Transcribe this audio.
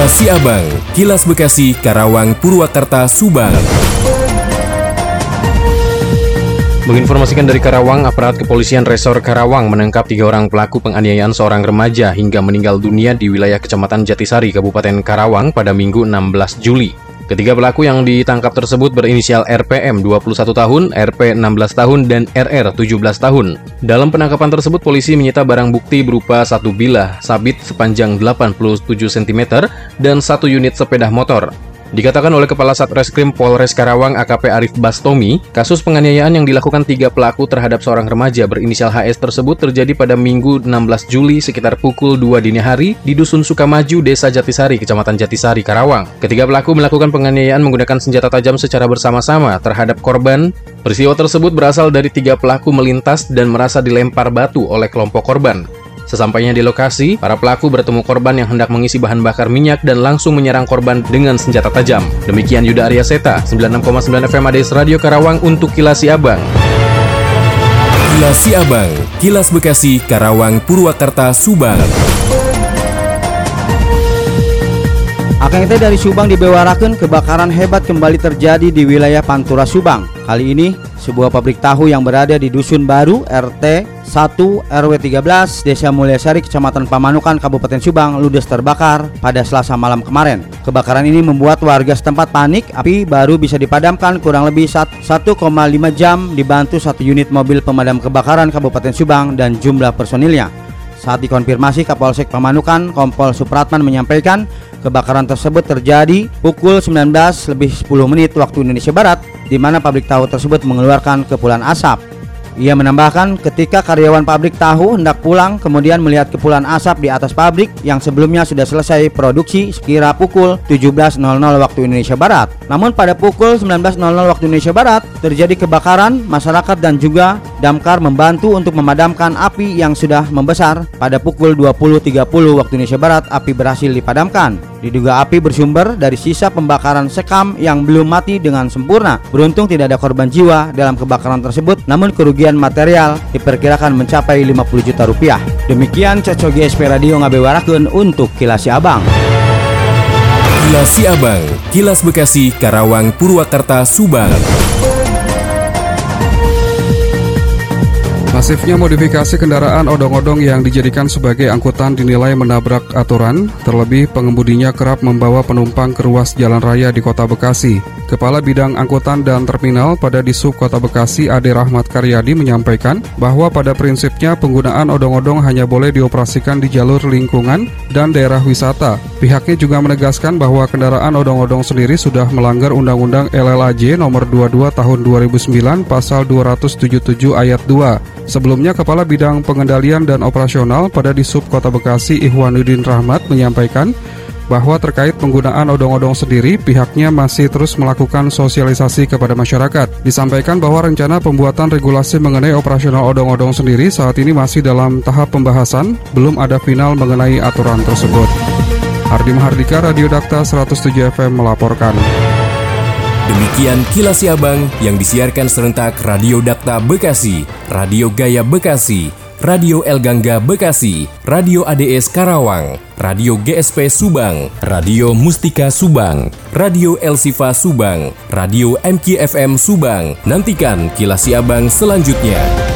Kilas Siabang, Kilas Bekasi, Karawang, Purwakarta, Subang. Menginformasikan dari Karawang, aparat kepolisian Resor Karawang menangkap tiga orang pelaku penganiayaan seorang remaja hingga meninggal dunia di wilayah Kecamatan Jatisari, Kabupaten Karawang pada Minggu 16 Juli. Ketiga pelaku yang ditangkap tersebut berinisial RPM 21 tahun, RP 16 tahun, dan RR 17 tahun. Dalam penangkapan tersebut, polisi menyita barang bukti berupa satu bilah sabit sepanjang 87 cm dan satu unit sepeda motor. Dikatakan oleh Kepala Satreskrim Polres Karawang AKP Arif Bastomi, kasus penganiayaan yang dilakukan tiga pelaku terhadap seorang remaja berinisial HS tersebut terjadi pada Minggu 16 Juli sekitar pukul 2 dini hari di Dusun Sukamaju, Desa Jatisari, Kecamatan Jatisari, Karawang. Ketiga pelaku melakukan penganiayaan menggunakan senjata tajam secara bersama-sama terhadap korban. Peristiwa tersebut berasal dari tiga pelaku melintas dan merasa dilempar batu oleh kelompok korban. Sesampainya di lokasi, para pelaku bertemu korban yang hendak mengisi bahan bakar minyak dan langsung menyerang korban dengan senjata tajam. Demikian Yuda Arya Seta, 96,9 FM ADS Radio Karawang untuk Kilas Abang. Kilas Abang, Kilas Bekasi, Karawang, Purwakarta, Subang. Akan itu dari Subang dibewarakan kebakaran hebat kembali terjadi di wilayah Pantura Subang. Kali ini sebuah pabrik tahu yang berada di Dusun Baru RT 1 RW 13 Desa Mulyasari Kecamatan Pamanukan Kabupaten Subang ludes terbakar pada Selasa malam kemarin. Kebakaran ini membuat warga setempat panik. Api baru bisa dipadamkan kurang lebih 1,5 jam dibantu satu unit mobil pemadam kebakaran Kabupaten Subang dan jumlah personilnya. Saat dikonfirmasi Kapolsek Pamanukan, Kompol Supratman menyampaikan kebakaran tersebut terjadi pukul 19 lebih 10 menit waktu Indonesia Barat di mana pabrik tahu tersebut mengeluarkan kepulan asap. Ia menambahkan ketika karyawan pabrik tahu hendak pulang kemudian melihat kepulan asap di atas pabrik yang sebelumnya sudah selesai produksi sekira pukul 17.00 waktu Indonesia Barat. Namun pada pukul 19.00 waktu Indonesia Barat terjadi kebakaran, masyarakat dan juga damkar membantu untuk memadamkan api yang sudah membesar. Pada pukul 20.30 waktu Indonesia Barat api berhasil dipadamkan. Diduga api bersumber dari sisa pembakaran sekam yang belum mati dengan sempurna. Beruntung tidak ada korban jiwa dalam kebakaran tersebut, namun kerugian material diperkirakan mencapai 50 juta rupiah. Demikian Coco GSP Radio ngabewarakeun untuk Kilas Abang. Kilas Abang, Kilas Bekasi, Karawang, Purwakarta, Subang. Masifnya modifikasi kendaraan odong-odong yang dijadikan sebagai angkutan dinilai menabrak aturan, terlebih pengemudinya kerap membawa penumpang ke ruas jalan raya di kota Bekasi. Kepala Bidang Angkutan dan Terminal pada Disub Kota Bekasi Ade Rahmat Karyadi menyampaikan bahwa pada prinsipnya penggunaan odong-odong hanya boleh dioperasikan di jalur lingkungan dan daerah wisata. Pihaknya juga menegaskan bahwa kendaraan odong-odong sendiri sudah melanggar Undang-Undang LLAJ nomor 22 tahun 2009 pasal 277 ayat 2. Sebelumnya Kepala Bidang Pengendalian dan Operasional pada Disub Kota Bekasi Ihwanuddin Rahmat menyampaikan bahwa terkait penggunaan odong-odong sendiri, pihaknya masih terus melakukan sosialisasi kepada masyarakat. Disampaikan bahwa rencana pembuatan regulasi mengenai operasional odong-odong sendiri saat ini masih dalam tahap pembahasan, belum ada final mengenai aturan tersebut. Ardi Mahardika, Radio Dakta 107 FM melaporkan. Demikian kilas Abang yang disiarkan serentak Radio Dakta Bekasi, Radio Gaya Bekasi, Radio El Gangga Bekasi, Radio ADS Karawang, Radio GSP Subang, Radio Mustika Subang, Radio El Sifa Subang, Radio MKFM Subang. Nantikan kilas Abang selanjutnya.